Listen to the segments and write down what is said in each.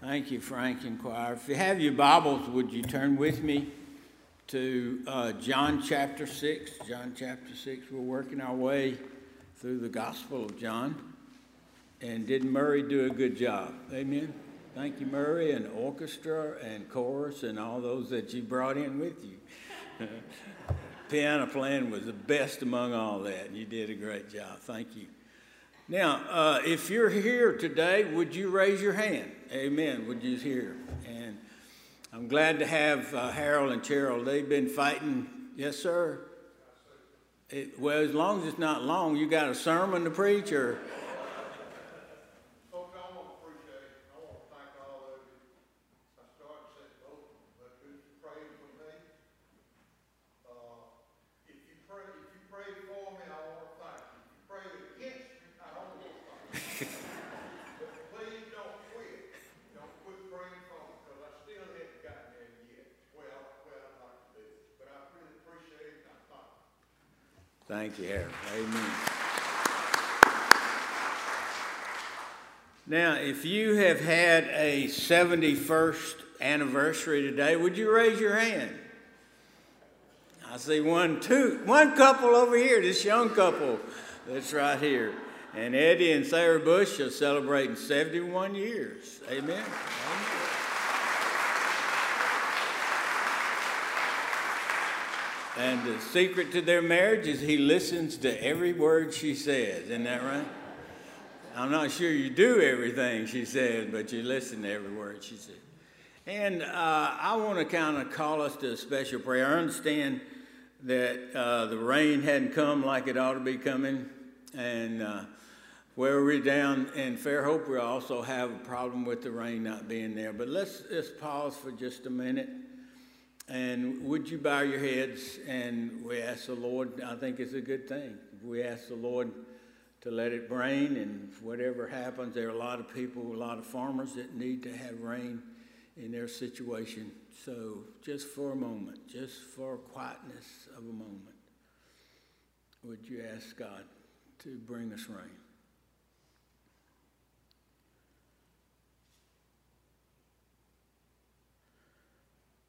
Thank you, Frank and Choir. If you have your Bibles, would you turn with me to uh, John chapter 6? John chapter 6. We're working our way through the Gospel of John. And did Murray do a good job? Amen. Thank you, Murray, and orchestra and chorus and all those that you brought in with you. Piano playing was the best among all that. You did a great job. Thank you. Now, uh, if you're here today, would you raise your hand? Amen. Would you here? And I'm glad to have uh, Harold and Cheryl. They've been fighting. Yes, sir. It, well, as long as it's not long, you got a sermon to preach, or Thank you, Harry. Amen. Now, if you have had a 71st anniversary today, would you raise your hand? I see one, two, one couple over here, this young couple that's right here. And Eddie and Sarah Bush are celebrating 71 years. Amen. Amen. And the secret to their marriage is he listens to every word she says. Isn't that right? I'm not sure you do everything she says, but you listen to every word she says. And uh, I want to kind of call us to a special prayer. I understand that uh, the rain hadn't come like it ought to be coming. And uh, where we're down in Fairhope, we also have a problem with the rain not being there. But let's just pause for just a minute. And would you bow your heads and we ask the Lord, I think it's a good thing. We ask the Lord to let it rain and whatever happens, there are a lot of people, a lot of farmers that need to have rain in their situation. So just for a moment, just for quietness of a moment, would you ask God to bring us rain?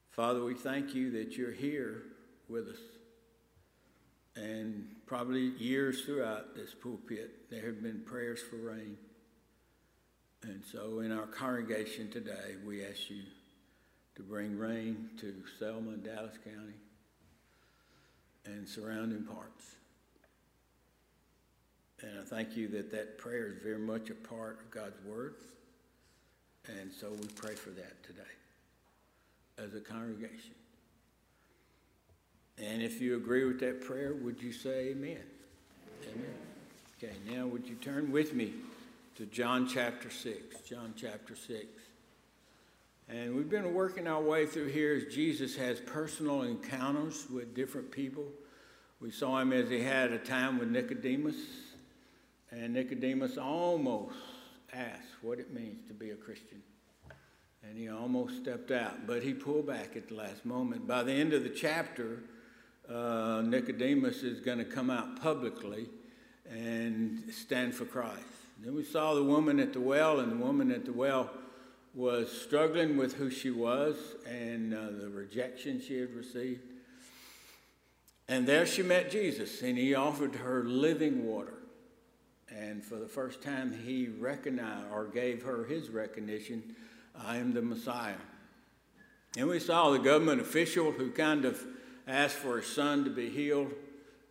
Father, we thank you that you're here with us. And probably years throughout this pulpit, there have been prayers for rain. And so in our congregation today, we ask you to bring rain to Selma and Dallas County and surrounding parts. And I thank you that that prayer is very much a part of God's Word. And so we pray for that today as a congregation. And if you agree with that prayer, would you say amen? Amen. Okay, now would you turn with me to John chapter 6? John chapter 6. And we've been working our way through here as Jesus has personal encounters with different people. We saw him as he had a time with Nicodemus, and Nicodemus almost asked what it means to be a Christian and he almost stepped out, but he pulled back at the last moment. By the end of the chapter, uh, Nicodemus is going to come out publicly and stand for Christ. Then we saw the woman at the well, and the woman at the well was struggling with who she was and uh, the rejection she had received. And there she met Jesus, and he offered her living water. And for the first time, he recognized or gave her his recognition I am the Messiah. And we saw the government official who kind of asked for his son to be healed.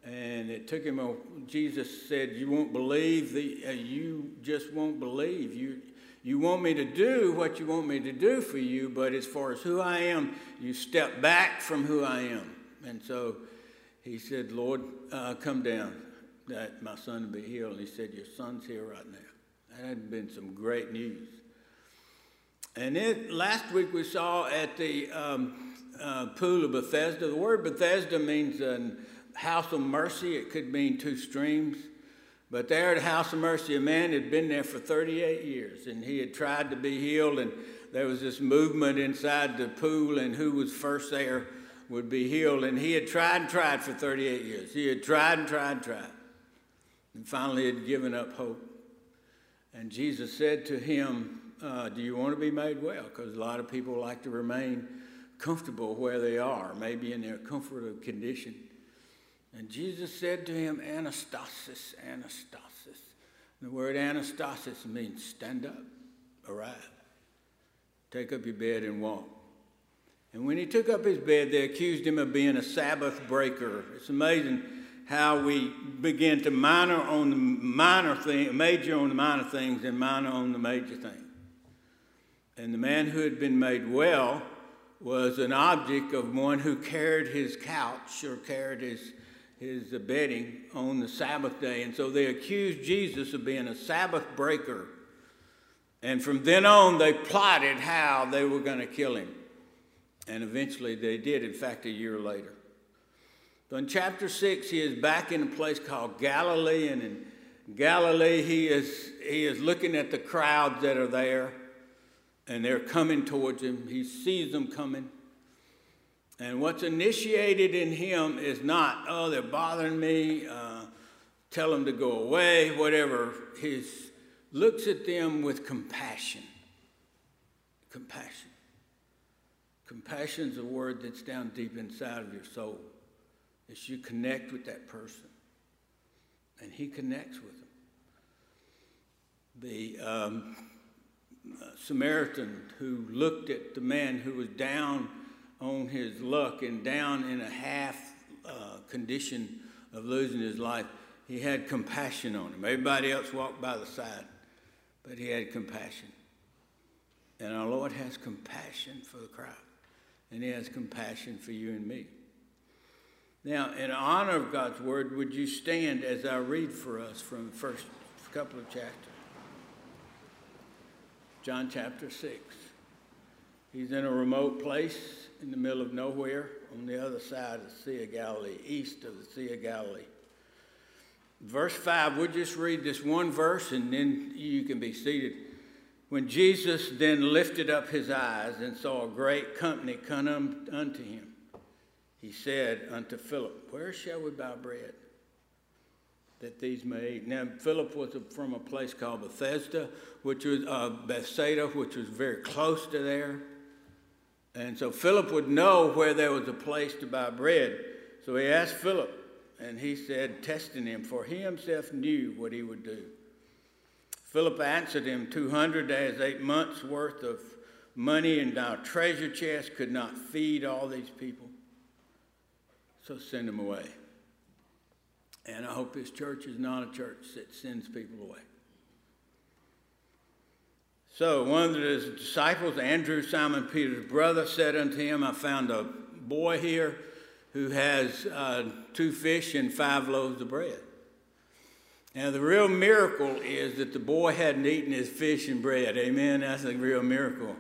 And it took him, a, Jesus said, You won't believe, the, uh, you just won't believe. You, you want me to do what you want me to do for you, but as far as who I am, you step back from who I am. And so he said, Lord, uh, come down that my son will be healed. And he said, Your son's here right now. That had been some great news. And it, last week we saw at the um, uh, pool of Bethesda, the word Bethesda means a house of mercy. It could mean two streams. But there at the house of mercy, a man had been there for 38 years and he had tried to be healed. And there was this movement inside the pool, and who was first there would be healed. And he had tried and tried for 38 years. He had tried and tried and tried. And finally had given up hope. And Jesus said to him, uh, Do you want to be made well? Because a lot of people like to remain comfortable where they are, maybe in their comfortable condition. And Jesus said to him, Anastasis, Anastasis. The word anastasis means stand up, arise, take up your bed and walk. And when he took up his bed, they accused him of being a Sabbath breaker. It's amazing how we begin to minor on the minor thing, major on the minor things, and minor on the major things. And the man who had been made well was an object of one who carried his couch or carried his, his bedding on the Sabbath day. And so they accused Jesus of being a Sabbath breaker. And from then on, they plotted how they were going to kill him. And eventually they did, in fact, a year later. So in chapter 6, he is back in a place called Galilee. And in Galilee, he is, he is looking at the crowds that are there. And they're coming towards him. He sees them coming. And what's initiated in him is not, oh, they're bothering me, uh, tell them to go away, whatever. He looks at them with compassion. Compassion. Compassion is a word that's down deep inside of your soul. It's you connect with that person, and he connects with them. The um, Samaritan who looked at the man who was down on his luck and down in a half uh, condition of losing his life, he had compassion on him. Everybody else walked by the side, but he had compassion. And our Lord has compassion for the crowd and He has compassion for you and me. Now, in honor of God's word, would you stand as I read for us from the first couple of chapters? John chapter 6. He's in a remote place in the middle of nowhere on the other side of the Sea of Galilee, east of the Sea of Galilee. Verse 5, we'll just read this one verse and then you can be seated. When Jesus then lifted up his eyes and saw a great company come unto him, he said unto Philip, Where shall we buy bread that these may eat? Now, Philip was from a place called Bethesda, which was uh, Bethsaida, which was very close to there. And so Philip would know where there was a place to buy bread. So he asked Philip, and he said, testing him, for he himself knew what he would do. Philip answered him, 200 days, eight months worth of money in our treasure chest could not feed all these people. So send them away. And I hope this church is not a church that sends people away. So one of the disciples, Andrew, Simon Peter's brother, said unto him, I found a boy here who has uh, two fish and five loaves of bread. Now, the real miracle is that the boy hadn't eaten his fish and bread. Amen? That's a real miracle.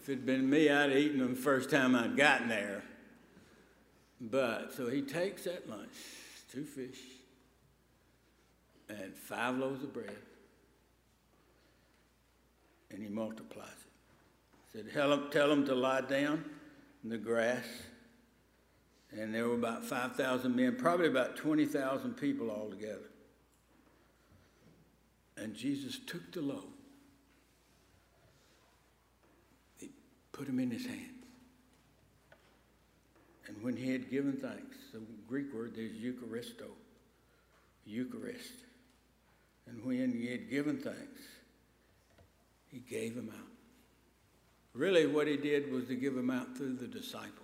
If it'd been me, I'd have eaten them the first time I'd gotten there. But, so he takes that lunch, two fish, and five loaves of bread, and he multiplies it. He said, tell them, tell them to lie down in the grass. And there were about 5,000 men, probably about 20,000 people altogether. And Jesus took the loaf. He put him in his hands. And when he had given thanks, the Greek word is Eucharisto, Eucharist. And when he had given thanks, he gave them out. Really, what he did was to give them out through the disciples.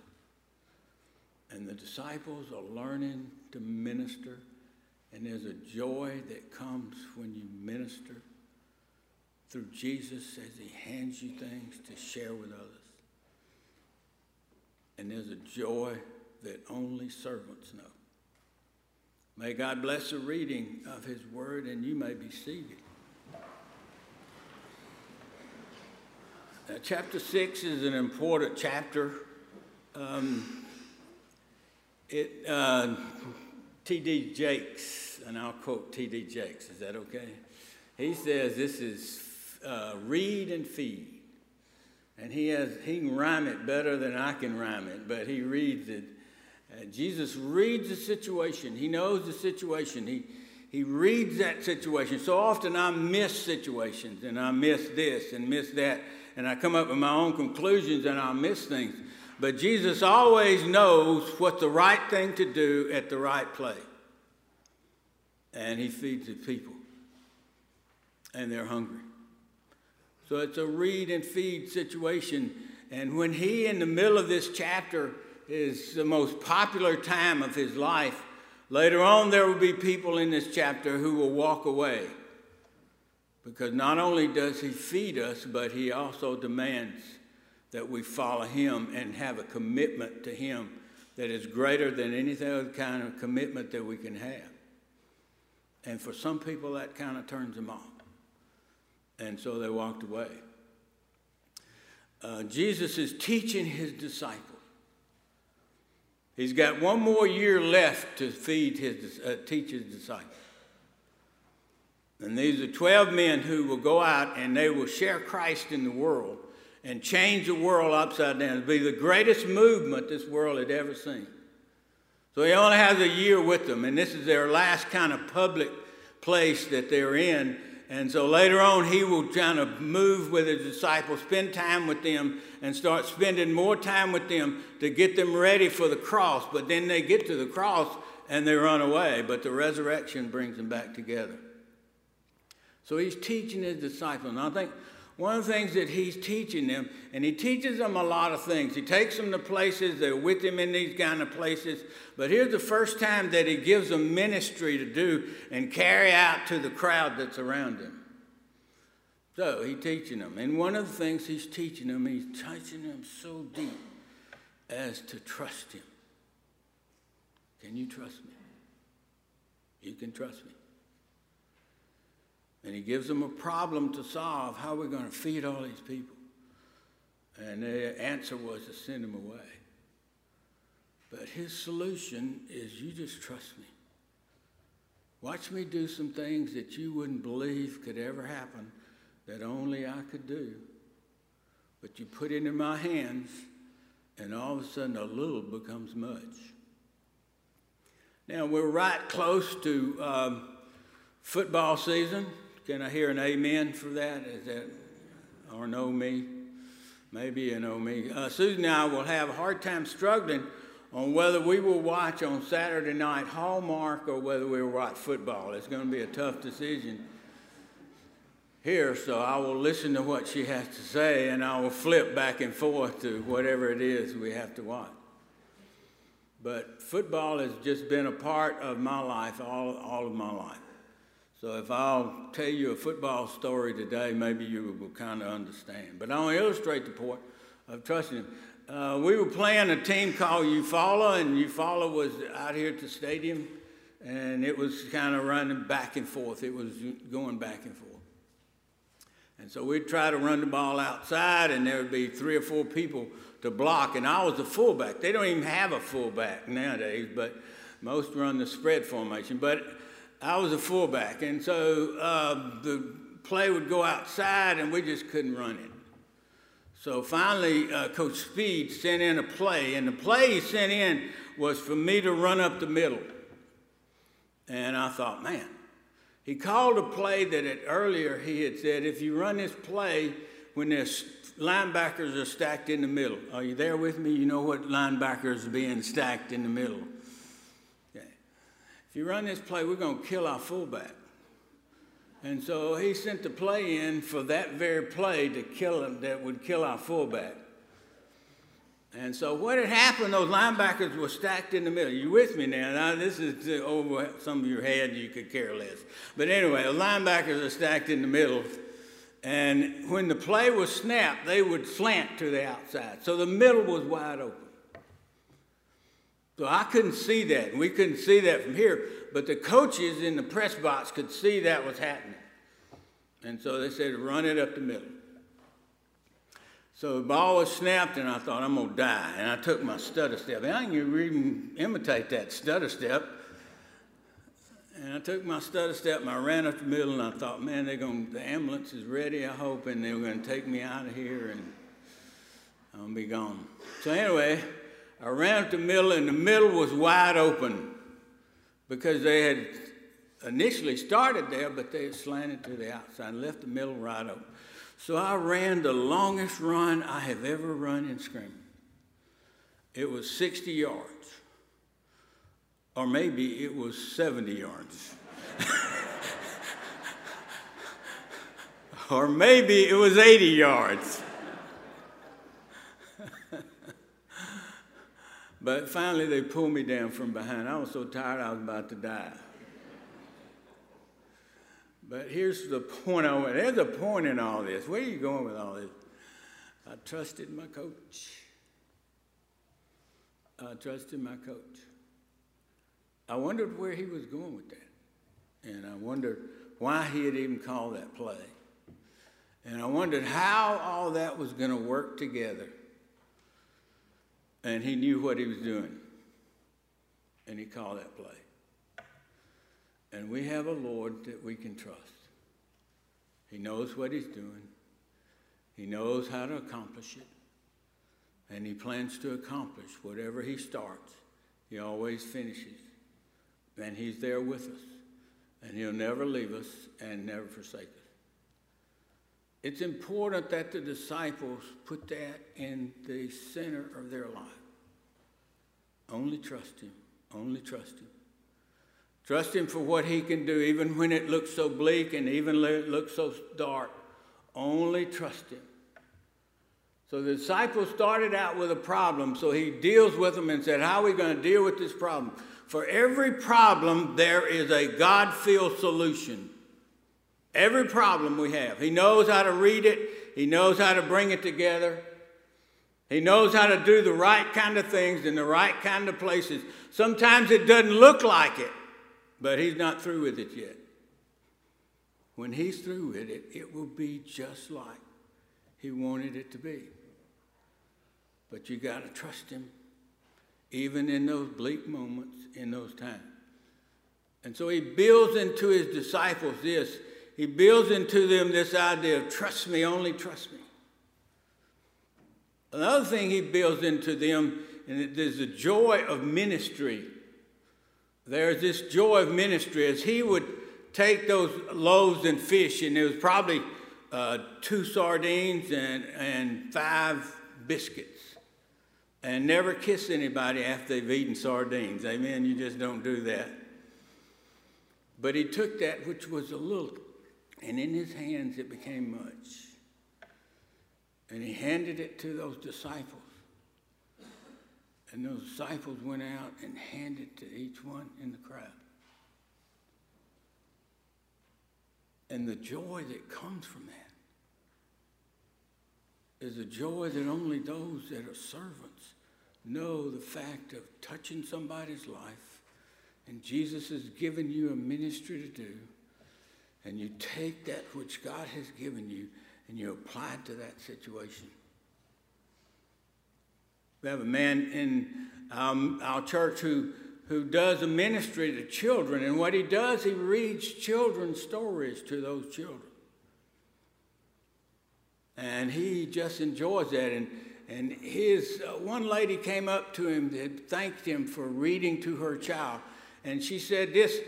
And the disciples are learning to minister and there's a joy that comes when you minister through Jesus as he hands you things to share with others. And there's a joy that only servants know. May God bless the reading of his word, and you may be seated. Now, chapter 6 is an important chapter. Um, it. Uh, T.D. Jakes, and I'll quote T.D. Jakes, is that okay? He says this is uh, read and feed. And he, has, he can rhyme it better than I can rhyme it, but he reads it. Uh, Jesus reads the situation. He knows the situation. He, he reads that situation. So often I miss situations and I miss this and miss that, and I come up with my own conclusions and I miss things. But Jesus always knows what the right thing to do at the right place. And he feeds the people, and they're hungry. So it's a read and feed situation. And when he, in the middle of this chapter, is the most popular time of his life, later on there will be people in this chapter who will walk away. Because not only does he feed us, but he also demands that we follow him and have a commitment to him that is greater than any other kind of commitment that we can have. And for some people, that kind of turns them off. And so they walked away. Uh, Jesus is teaching his disciples. He's got one more year left to feed his, uh, teach his disciples. And these are 12 men who will go out and they will share Christ in the world and change the world upside down. It'll be the greatest movement this world had ever seen. So he only has a year with them, and this is their last kind of public place that they're in. And so later on, he will kind of move with his disciples, spend time with them, and start spending more time with them to get them ready for the cross. But then they get to the cross and they run away, but the resurrection brings them back together. So he's teaching his disciples. And I think one of the things that he's teaching them, and he teaches them a lot of things. He takes them to places, they're with him in these kind of places. But here's the first time that he gives them ministry to do and carry out to the crowd that's around him. So he's teaching them. And one of the things he's teaching them, he's touching them so deep as to trust him. Can you trust me? You can trust me. And he gives them a problem to solve. How are we going to feed all these people? And the answer was to send them away. But his solution is you just trust me. Watch me do some things that you wouldn't believe could ever happen that only I could do. But you put it in my hands, and all of a sudden a little becomes much. Now, we're right close to um, football season. Can I hear an amen for that? Is that, or know me? Maybe you know me. Uh, Susan and I will have a hard time struggling on whether we will watch on Saturday night Hallmark or whether we will watch football. It's going to be a tough decision here, so I will listen to what she has to say and I will flip back and forth to whatever it is we have to watch. But football has just been a part of my life all, all of my life. So if I'll tell you a football story today, maybe you will kind of understand. But I'll illustrate the point of trusting Him. Uh, we were playing a team called Eufaula, and Eufaula was out here at the stadium, and it was kind of running back and forth. It was going back and forth. And so we'd try to run the ball outside, and there would be three or four people to block, and I was the fullback. They don't even have a fullback nowadays, but most run the spread formation. But I was a fullback, and so uh, the play would go outside, and we just couldn't run it. So finally, uh, Coach Speed sent in a play, and the play he sent in was for me to run up the middle. And I thought, man, he called a play that earlier he had said, if you run this play when the linebackers are stacked in the middle. Are you there with me? You know what linebackers are being stacked in the middle. You run this play, we're going to kill our fullback. And so he sent the play in for that very play to kill him, that would kill our fullback. And so what had happened, those linebackers were stacked in the middle. You with me now? Now this is over some of your head, you could care less. But anyway, the linebackers are stacked in the middle. And when the play was snapped, they would slant to the outside. So the middle was wide open. So I couldn't see that. And we couldn't see that from here. But the coaches in the press box could see that was happening. And so they said, run it up the middle. So the ball was snapped, and I thought, I'm going to die. And I took my stutter step. And I can even imitate that stutter step. And I took my stutter step and I ran up the middle, and I thought, man, they're going the ambulance is ready, I hope, and they're going to take me out of here, and I'm going to be gone. So anyway, I ran up the middle, and the middle was wide open because they had initially started there, but they had slanted to the outside and left the middle right open. So I ran the longest run I have ever run in screaming. It was 60 yards, or maybe it was 70 yards. or maybe it was 80 yards. But finally, they pulled me down from behind. I was so tired, I was about to die. But here's the point I want. There's a point in all this. Where are you going with all this? I trusted my coach. I trusted my coach. I wondered where he was going with that. And I wondered why he had even called that play. And I wondered how all that was going to work together. And he knew what he was doing. And he called that play. And we have a Lord that we can trust. He knows what he's doing. He knows how to accomplish it. And he plans to accomplish whatever he starts. He always finishes. And he's there with us. And he'll never leave us and never forsake us. It's important that the disciples put that in the center of their life. Only trust him. Only trust him. Trust Him for what He can do, even when it looks so bleak and even when it looks so dark. Only trust Him. So the disciples started out with a problem, so He deals with them and said, How are we going to deal with this problem? For every problem, there is a God filled solution. Every problem we have. He knows how to read it, He knows how to bring it together. He knows how to do the right kind of things in the right kind of places. Sometimes it doesn't look like it. But he's not through with it yet. When he's through with it, it will be just like he wanted it to be. But you got to trust him, even in those bleak moments, in those times. And so he builds into his disciples this. He builds into them this idea of trust me, only trust me. Another thing he builds into them is the joy of ministry there's this joy of ministry as he would take those loaves and fish, and there was probably uh, two sardines and, and five biscuits, and never kiss anybody after they've eaten sardines. Amen. You just don't do that. But he took that, which was a little, and in his hands it became much. And he handed it to those disciples. And those disciples went out and handed to each one in the crowd. And the joy that comes from that is a joy that only those that are servants know the fact of touching somebody's life. And Jesus has given you a ministry to do. And you take that which God has given you and you apply it to that situation. We have a man in um, our church who, who does a ministry to children, and what he does, he reads children's stories to those children. And he just enjoys that. And, and his uh, one lady came up to him and thanked him for reading to her child. And she said, This,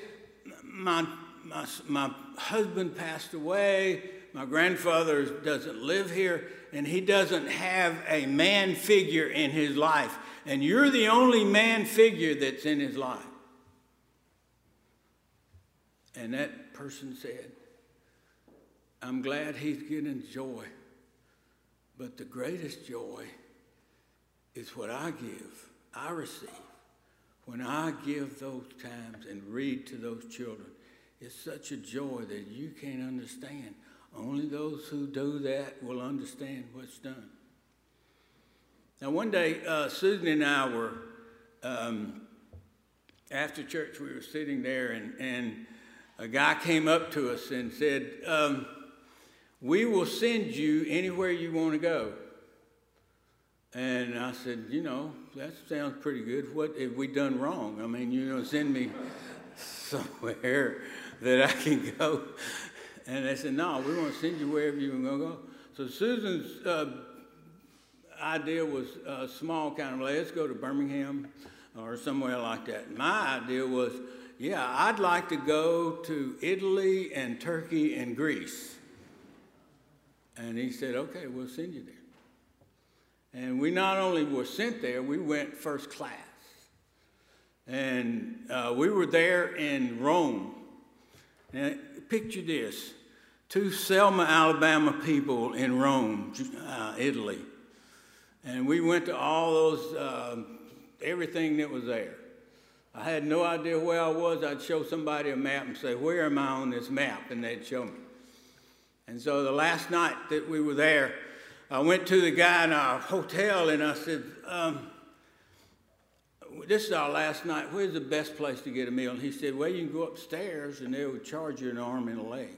my, my, my husband passed away, my grandfather doesn't live here and he doesn't have a man figure in his life. And you're the only man figure that's in his life. And that person said, I'm glad he's getting joy. But the greatest joy is what I give, I receive. When I give those times and read to those children, it's such a joy that you can't understand. Only those who do that will understand what's done. Now, one day, uh, Susan and I were, um, after church, we were sitting there, and, and a guy came up to us and said, um, We will send you anywhere you want to go. And I said, You know, that sounds pretty good. What have we done wrong? I mean, you know, send me somewhere that I can go. And they said, no, we want to send you wherever you're going to go. So Susan's uh, idea was a small kind of, let's go to Birmingham or somewhere like that. My idea was, Yeah, I'd like to go to Italy and Turkey and Greece. And he said, Okay, we'll send you there. And we not only were sent there, we went first class. And uh, we were there in Rome. Now, picture this two Selma, Alabama people in Rome, uh, Italy. And we went to all those, uh, everything that was there. I had no idea where I was. I'd show somebody a map and say, Where am I on this map? And they'd show me. And so the last night that we were there, I went to the guy in our hotel and I said, um, This is our last night. Where's the best place to get a meal? And he said, Well, you can go upstairs and they would charge you an arm and a leg.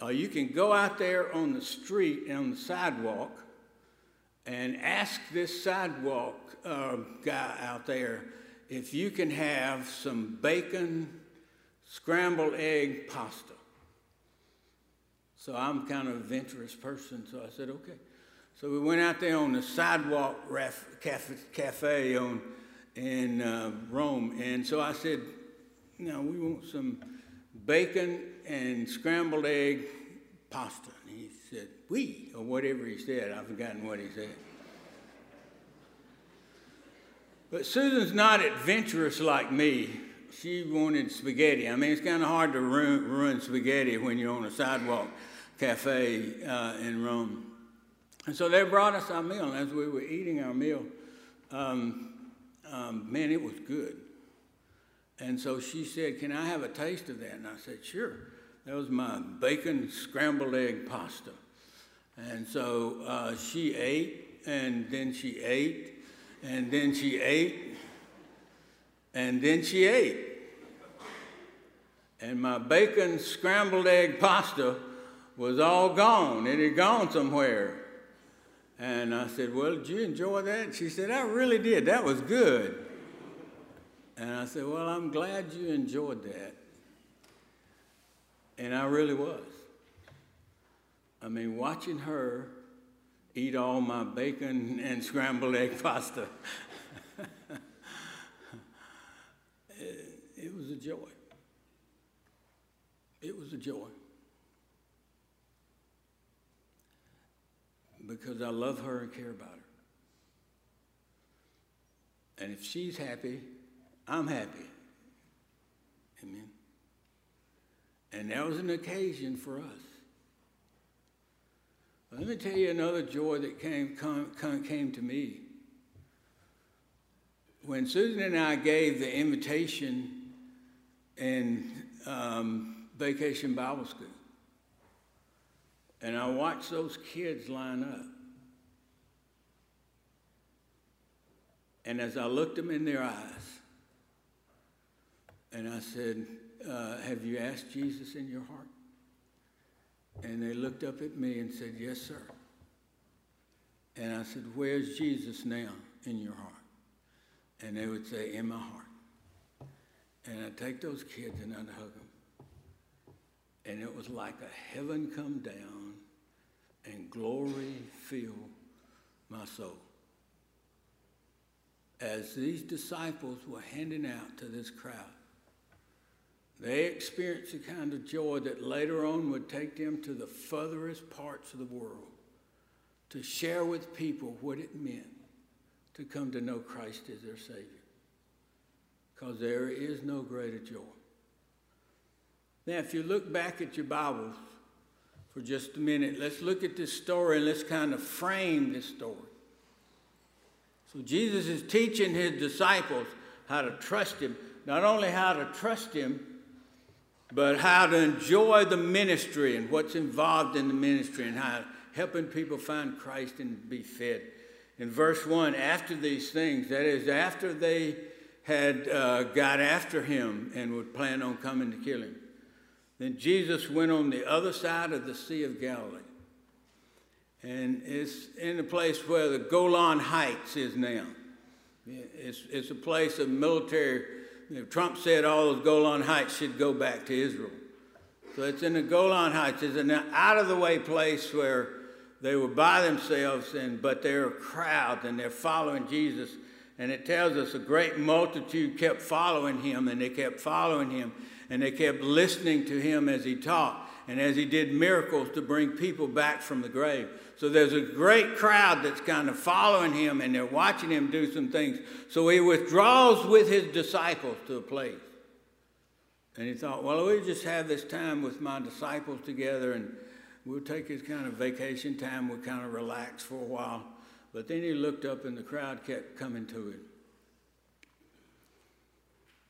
Or you can go out there on the street, and on the sidewalk, and ask this sidewalk uh, guy out there if you can have some bacon scrambled egg pasta. So I'm kind of a adventurous person, so I said, okay. So we went out there on the sidewalk cafe, on, in uh, Rome, and so I said, know, we want some bacon and scrambled egg pasta. And he said, we, or whatever he said. I've forgotten what he said. But Susan's not adventurous like me. She wanted spaghetti. I mean, it's kind of hard to ruin, ruin, spaghetti when you're on a sidewalk cafe uh, in Rome. And so they brought us our meal. And as we were eating our meal, um, um, man, it was good. And so she said, Can I have a taste of that? And I said, Sure. That was my bacon scrambled egg pasta. And so uh, she ate, and then she ate, and then she ate, and then she ate. And my bacon scrambled egg pasta was all gone. It had gone somewhere. And I said, Well, did you enjoy that? She said, I really did. That was good. And I said, Well, I'm glad you enjoyed that. And I really was. I mean, watching her eat all my bacon and scrambled egg pasta. it, it was a joy. It was a joy. Because I love her and care about her. And if she's happy, I'm happy. Amen. And that was an occasion for us. Let me tell you another joy that came, come, came to me. When Susan and I gave the invitation in um, Vacation Bible School, and I watched those kids line up. And as I looked them in their eyes, and I said, uh, Have you asked Jesus in your heart? And they looked up at me and said, Yes, sir. And I said, Where's Jesus now in your heart? And they would say, In my heart. And I'd take those kids and I'd hug them. And it was like a heaven come down and glory fill my soul. As these disciples were handing out to this crowd, they experienced a kind of joy that later on would take them to the furthest parts of the world to share with people what it meant to come to know Christ as their Savior. Because there is no greater joy. Now, if you look back at your Bibles for just a minute, let's look at this story and let's kind of frame this story. So, Jesus is teaching his disciples how to trust him, not only how to trust him, but how to enjoy the ministry and what's involved in the ministry and how helping people find Christ and be fed. In verse 1, after these things, that is, after they had uh, got after him and would plan on coming to kill him, then Jesus went on the other side of the Sea of Galilee. And it's in the place where the Golan Heights is now. It's, it's a place of military Trump said all those Golan Heights should go back to Israel. So it's in the Golan Heights. It's an out of the way place where they were by themselves, and but they're a crowd and they're following Jesus. And it tells us a great multitude kept following him, and they kept following him, and they kept listening to him as he taught and as he did miracles to bring people back from the grave. So there's a great crowd that's kind of following him, and they're watching him do some things. So he withdraws with his disciples to a place. And he thought, well, we'll just have this time with my disciples together, and we'll take his kind of vacation time. We'll kind of relax for a while. But then he looked up and the crowd kept coming to him.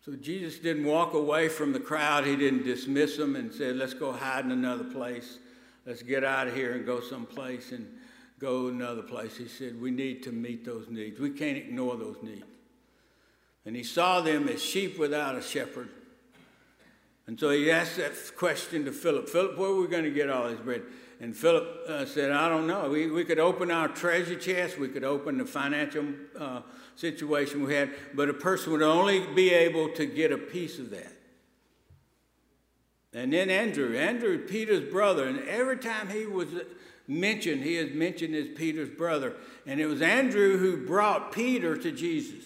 So Jesus didn't walk away from the crowd. He didn't dismiss them and said, let's go hide in another place. Let's get out of here and go someplace and go another place. He said, we need to meet those needs. We can't ignore those needs. And he saw them as sheep without a shepherd. And so he asked that question to Philip Philip, where are we going to get all this bread? And Philip uh, said, I don't know. We, we could open our treasure chest, we could open the financial uh, situation we had, but a person would only be able to get a piece of that. And then Andrew, Andrew, Peter's brother, and every time he was mentioned, he is mentioned as Peter's brother. And it was Andrew who brought Peter to Jesus.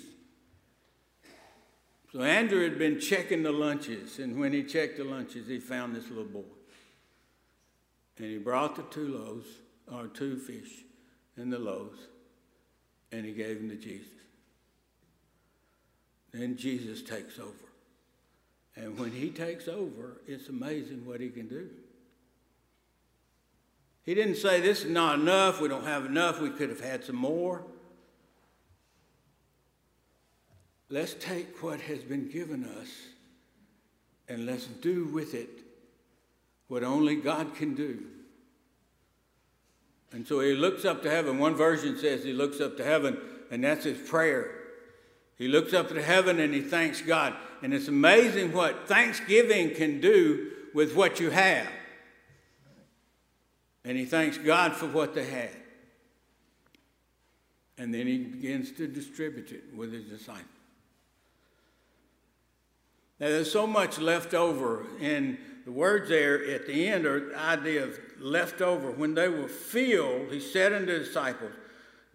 So Andrew had been checking the lunches, and when he checked the lunches, he found this little boy. And he brought the two loaves, or two fish, and the loaves, and he gave them to Jesus. Then Jesus takes over. And when he takes over, it's amazing what he can do. He didn't say, This is not enough. We don't have enough. We could have had some more. Let's take what has been given us and let's do with it what only God can do. And so he looks up to heaven. One version says he looks up to heaven, and that's his prayer. He looks up to heaven and he thanks God. And it's amazing what thanksgiving can do with what you have. And he thanks God for what they had. And then he begins to distribute it with his disciples. Now, there's so much left over in the words there at the end are the idea of leftover. When they were filled, he said unto the disciples,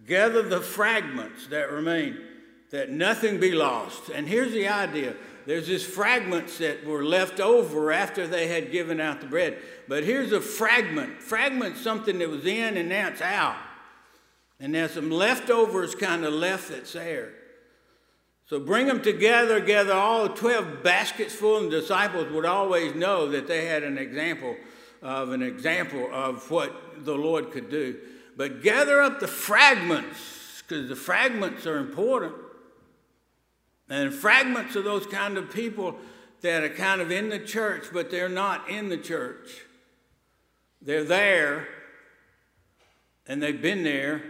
Gather the fragments that remain, that nothing be lost. And here's the idea there's these fragments that were left over after they had given out the bread. But here's a fragment. Fragment something that was in and now it's out. And there's some leftovers kind of left that's there. So bring them together, gather all 12 baskets full, and disciples would always know that they had an example of an example of what the Lord could do. But gather up the fragments, because the fragments are important. And fragments are those kind of people that are kind of in the church, but they're not in the church. They're there, and they've been there,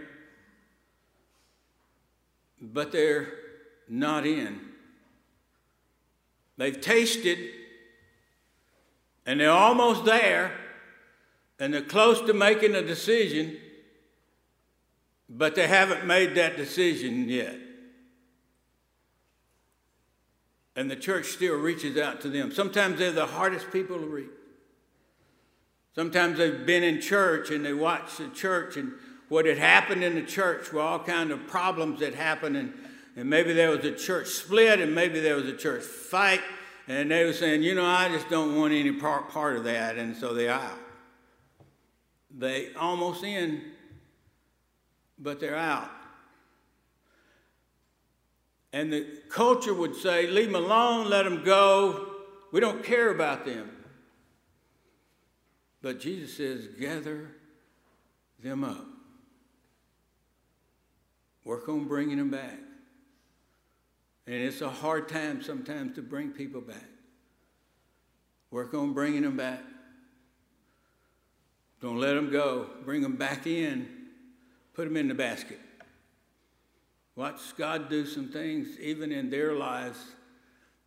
but they're not in. They've tasted and they're almost there and they're close to making a decision, but they haven't made that decision yet. And the church still reaches out to them. Sometimes they're the hardest people to reach. Sometimes they've been in church and they watch the church and what had happened in the church were all kind of problems that happened and and maybe there was a church split, and maybe there was a church fight, and they were saying, you know, I just don't want any part, part of that, and so they're out. They almost in, but they're out. And the culture would say, leave them alone, let them go. We don't care about them. But Jesus says, gather them up. Work on bringing them back. And it's a hard time sometimes to bring people back. Work on bringing them back. Don't let them go. Bring them back in. Put them in the basket. Watch God do some things, even in their lives,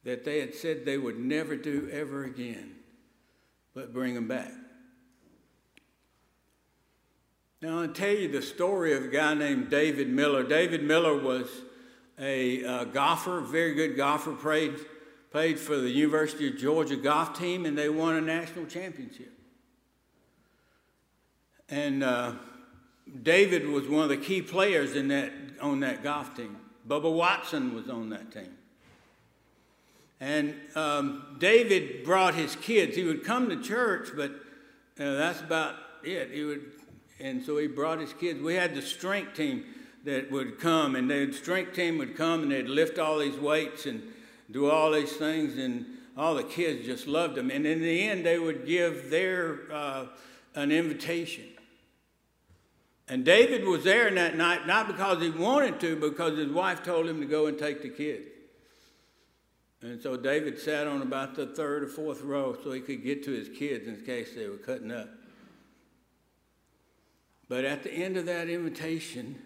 that they had said they would never do ever again, but bring them back. Now, I'll tell you the story of a guy named David Miller. David Miller was a uh, golfer, very good golfer, played, played for the University of Georgia golf team, and they won a national championship. And uh, David was one of the key players in that, on that golf team. Bubba Watson was on that team. And um, David brought his kids. He would come to church, but that's about it. He would, and so he brought his kids. We had the strength team that would come, and the strength team would come and they'd lift all these weights and do all these things, and all the kids just loved them. And in the end, they would give their uh, an invitation. And David was there in that night, not because he wanted to, because his wife told him to go and take the kids. And so David sat on about the third or fourth row so he could get to his kids in case they were cutting up. But at the end of that invitation,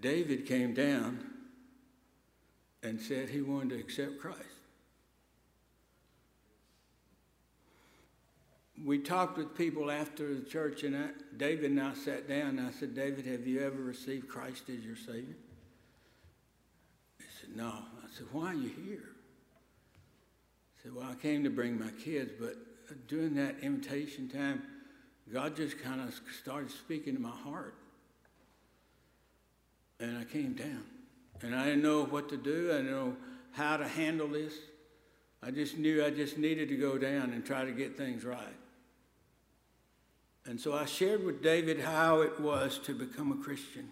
David came down and said he wanted to accept Christ. We talked with people after the church, and I, David and I sat down, and I said, David, have you ever received Christ as your Savior? He said, No. I said, Why are you here? He said, Well, I came to bring my kids, but during that invitation time, God just kind of started speaking to my heart. And I came down. And I didn't know what to do. I didn't know how to handle this. I just knew I just needed to go down and try to get things right. And so I shared with David how it was to become a Christian.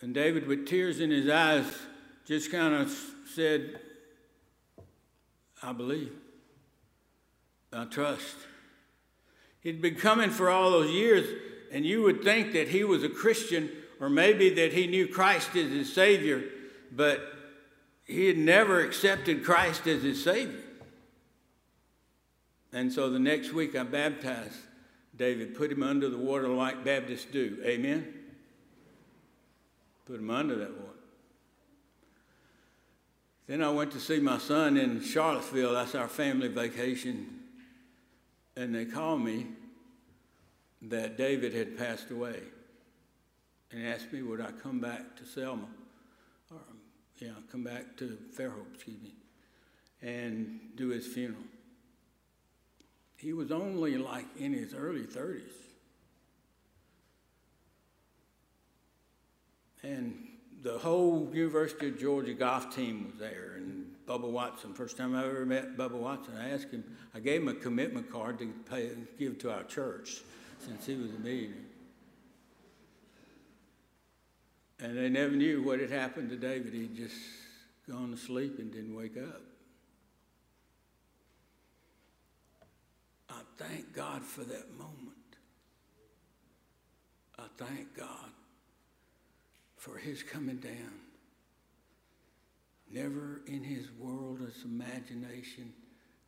And David, with tears in his eyes, just kind of said, I believe. I trust. He'd been coming for all those years, and you would think that he was a Christian or maybe that he knew Christ as his Savior, but he had never accepted Christ as his Savior. And so the next week I baptized David, put him under the water like Baptists do. Amen? Put him under that water. Then I went to see my son in Charlottesville. That's our family vacation. And they called me that David had passed away and asked me would I come back to Selma, or um, yeah, come back to Fairhope, excuse me, and do his funeral. He was only like in his early 30s. And the whole University of Georgia golf team was there, and Bubba Watson. First time I ever met Bubba Watson, I asked him. I gave him a commitment card to pay, give to our church, since he was a millionaire. And they never knew what had happened to David. He'd just gone to sleep and didn't wake up. I thank God for that moment. I thank God for his coming down. Never in his wildest imagination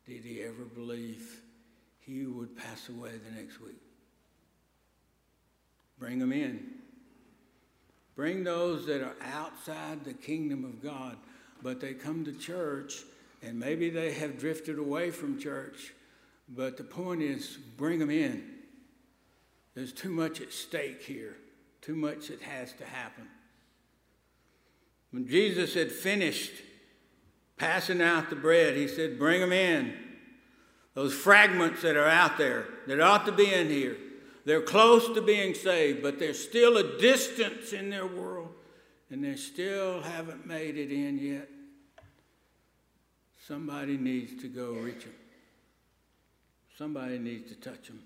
did he ever believe he would pass away the next week. Bring them in. Bring those that are outside the kingdom of God, but they come to church and maybe they have drifted away from church. But the point is, bring them in. There's too much at stake here, too much that has to happen. When Jesus had finished passing out the bread, he said, Bring them in. Those fragments that are out there that ought to be in here. They're close to being saved, but there's still a distance in their world, and they still haven't made it in yet. Somebody needs to go reach them. Somebody needs to touch them.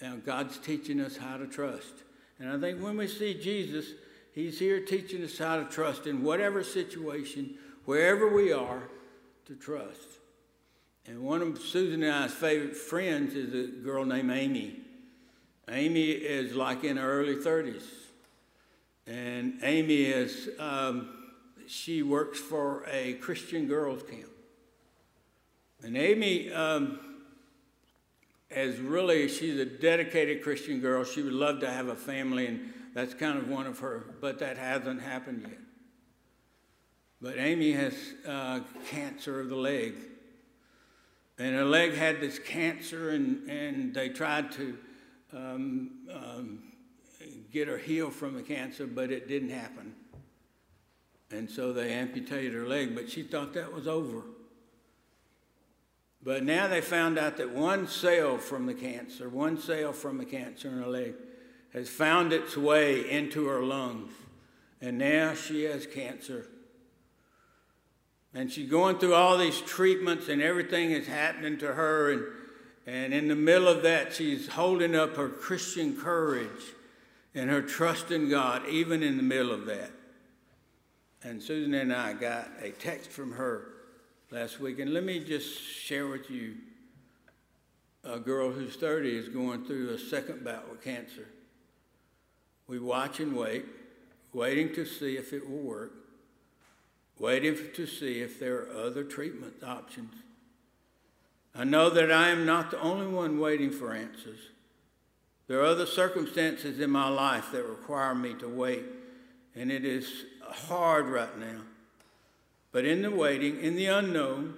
Now, God's teaching us how to trust. And I think when we see Jesus, He's here teaching us how to trust in whatever situation, wherever we are, to trust. And one of Susan and I's favorite friends is a girl named Amy. Amy is like in her early 30s. And Amy is, um, she works for a Christian girls camp. And Amy um, is really, she's a dedicated Christian girl. She would love to have a family, and that's kind of one of her, but that hasn't happened yet. But Amy has uh, cancer of the leg and her leg had this cancer, and, and they tried to um, um, get her healed from the cancer, but it didn't happen. And so they amputated her leg, but she thought that was over. But now they found out that one cell from the cancer, one cell from the cancer in her leg, has found its way into her lungs. And now she has cancer. And she's going through all these treatments, and everything is happening to her. And, and in the middle of that, she's holding up her Christian courage and her trust in God, even in the middle of that. And Susan and I got a text from her last week. And let me just share with you a girl who's 30 is going through a second bout with cancer. We watch and wait, waiting to see if it will work, waiting to see if there are other treatment options. I know that I am not the only one waiting for answers. There are other circumstances in my life that require me to wait, and it is hard right now. But in the waiting, in the unknown,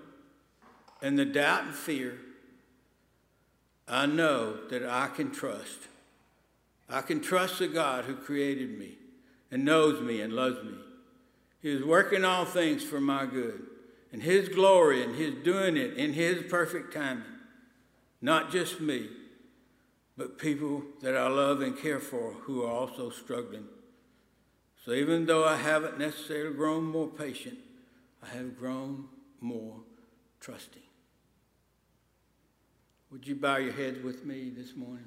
and the doubt and fear, I know that I can trust. I can trust the God who created me and knows me and loves me. He is working all things for my good and His glory, and His doing it in His perfect timing. Not just me, but people that I love and care for who are also struggling. So even though I haven't necessarily grown more patient, I have grown more trusting. Would you bow your heads with me this morning?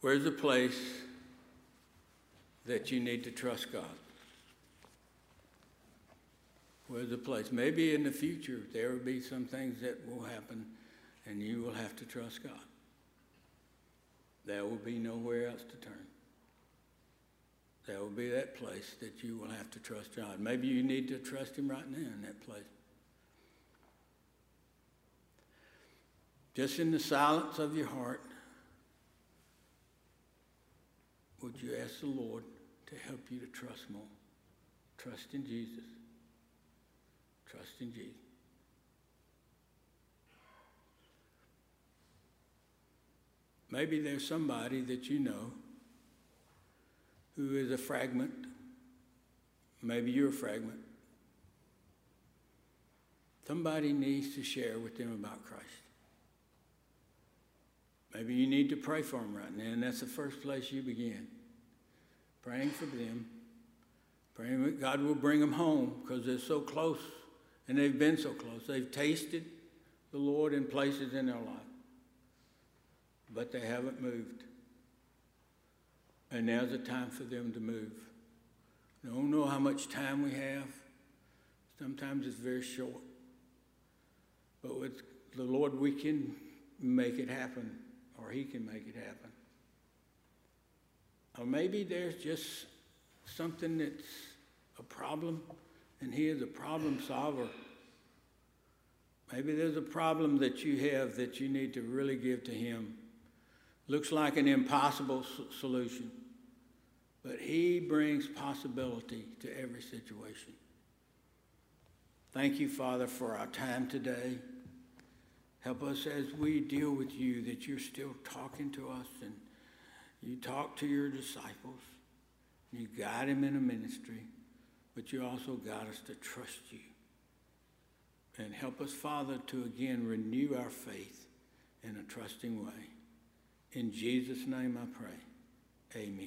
Where's the place that you need to trust God? Where's the place? Maybe in the future there will be some things that will happen and you will have to trust God. There will be nowhere else to turn. There will be that place that you will have to trust God. Maybe you need to trust Him right now in that place. Just in the silence of your heart, would you ask the Lord to help you to trust more? Trust in Jesus. Trust in Jesus. Maybe there's somebody that you know who is a fragment. Maybe you're a fragment. Somebody needs to share with them about Christ. Maybe you need to pray for them right now, and that's the first place you begin. Praying for them, praying that God will bring them home because they're so close, and they've been so close. They've tasted the Lord in places in their life, but they haven't moved. And now's the time for them to move. I don't know how much time we have. Sometimes it's very short. But with the Lord, we can make it happen or He can make it happen. Or maybe there's just something that's a problem, and He is a problem solver. Maybe there's a problem that you have that you need to really give to Him. Looks like an impossible solution, but He brings possibility to every situation. Thank you, Father, for our time today. Help us as we deal with you that you're still talking to us and you talk to your disciples. You guide them in a ministry, but you also guide us to trust you. And help us, Father, to again renew our faith in a trusting way. In Jesus' name I pray. Amen.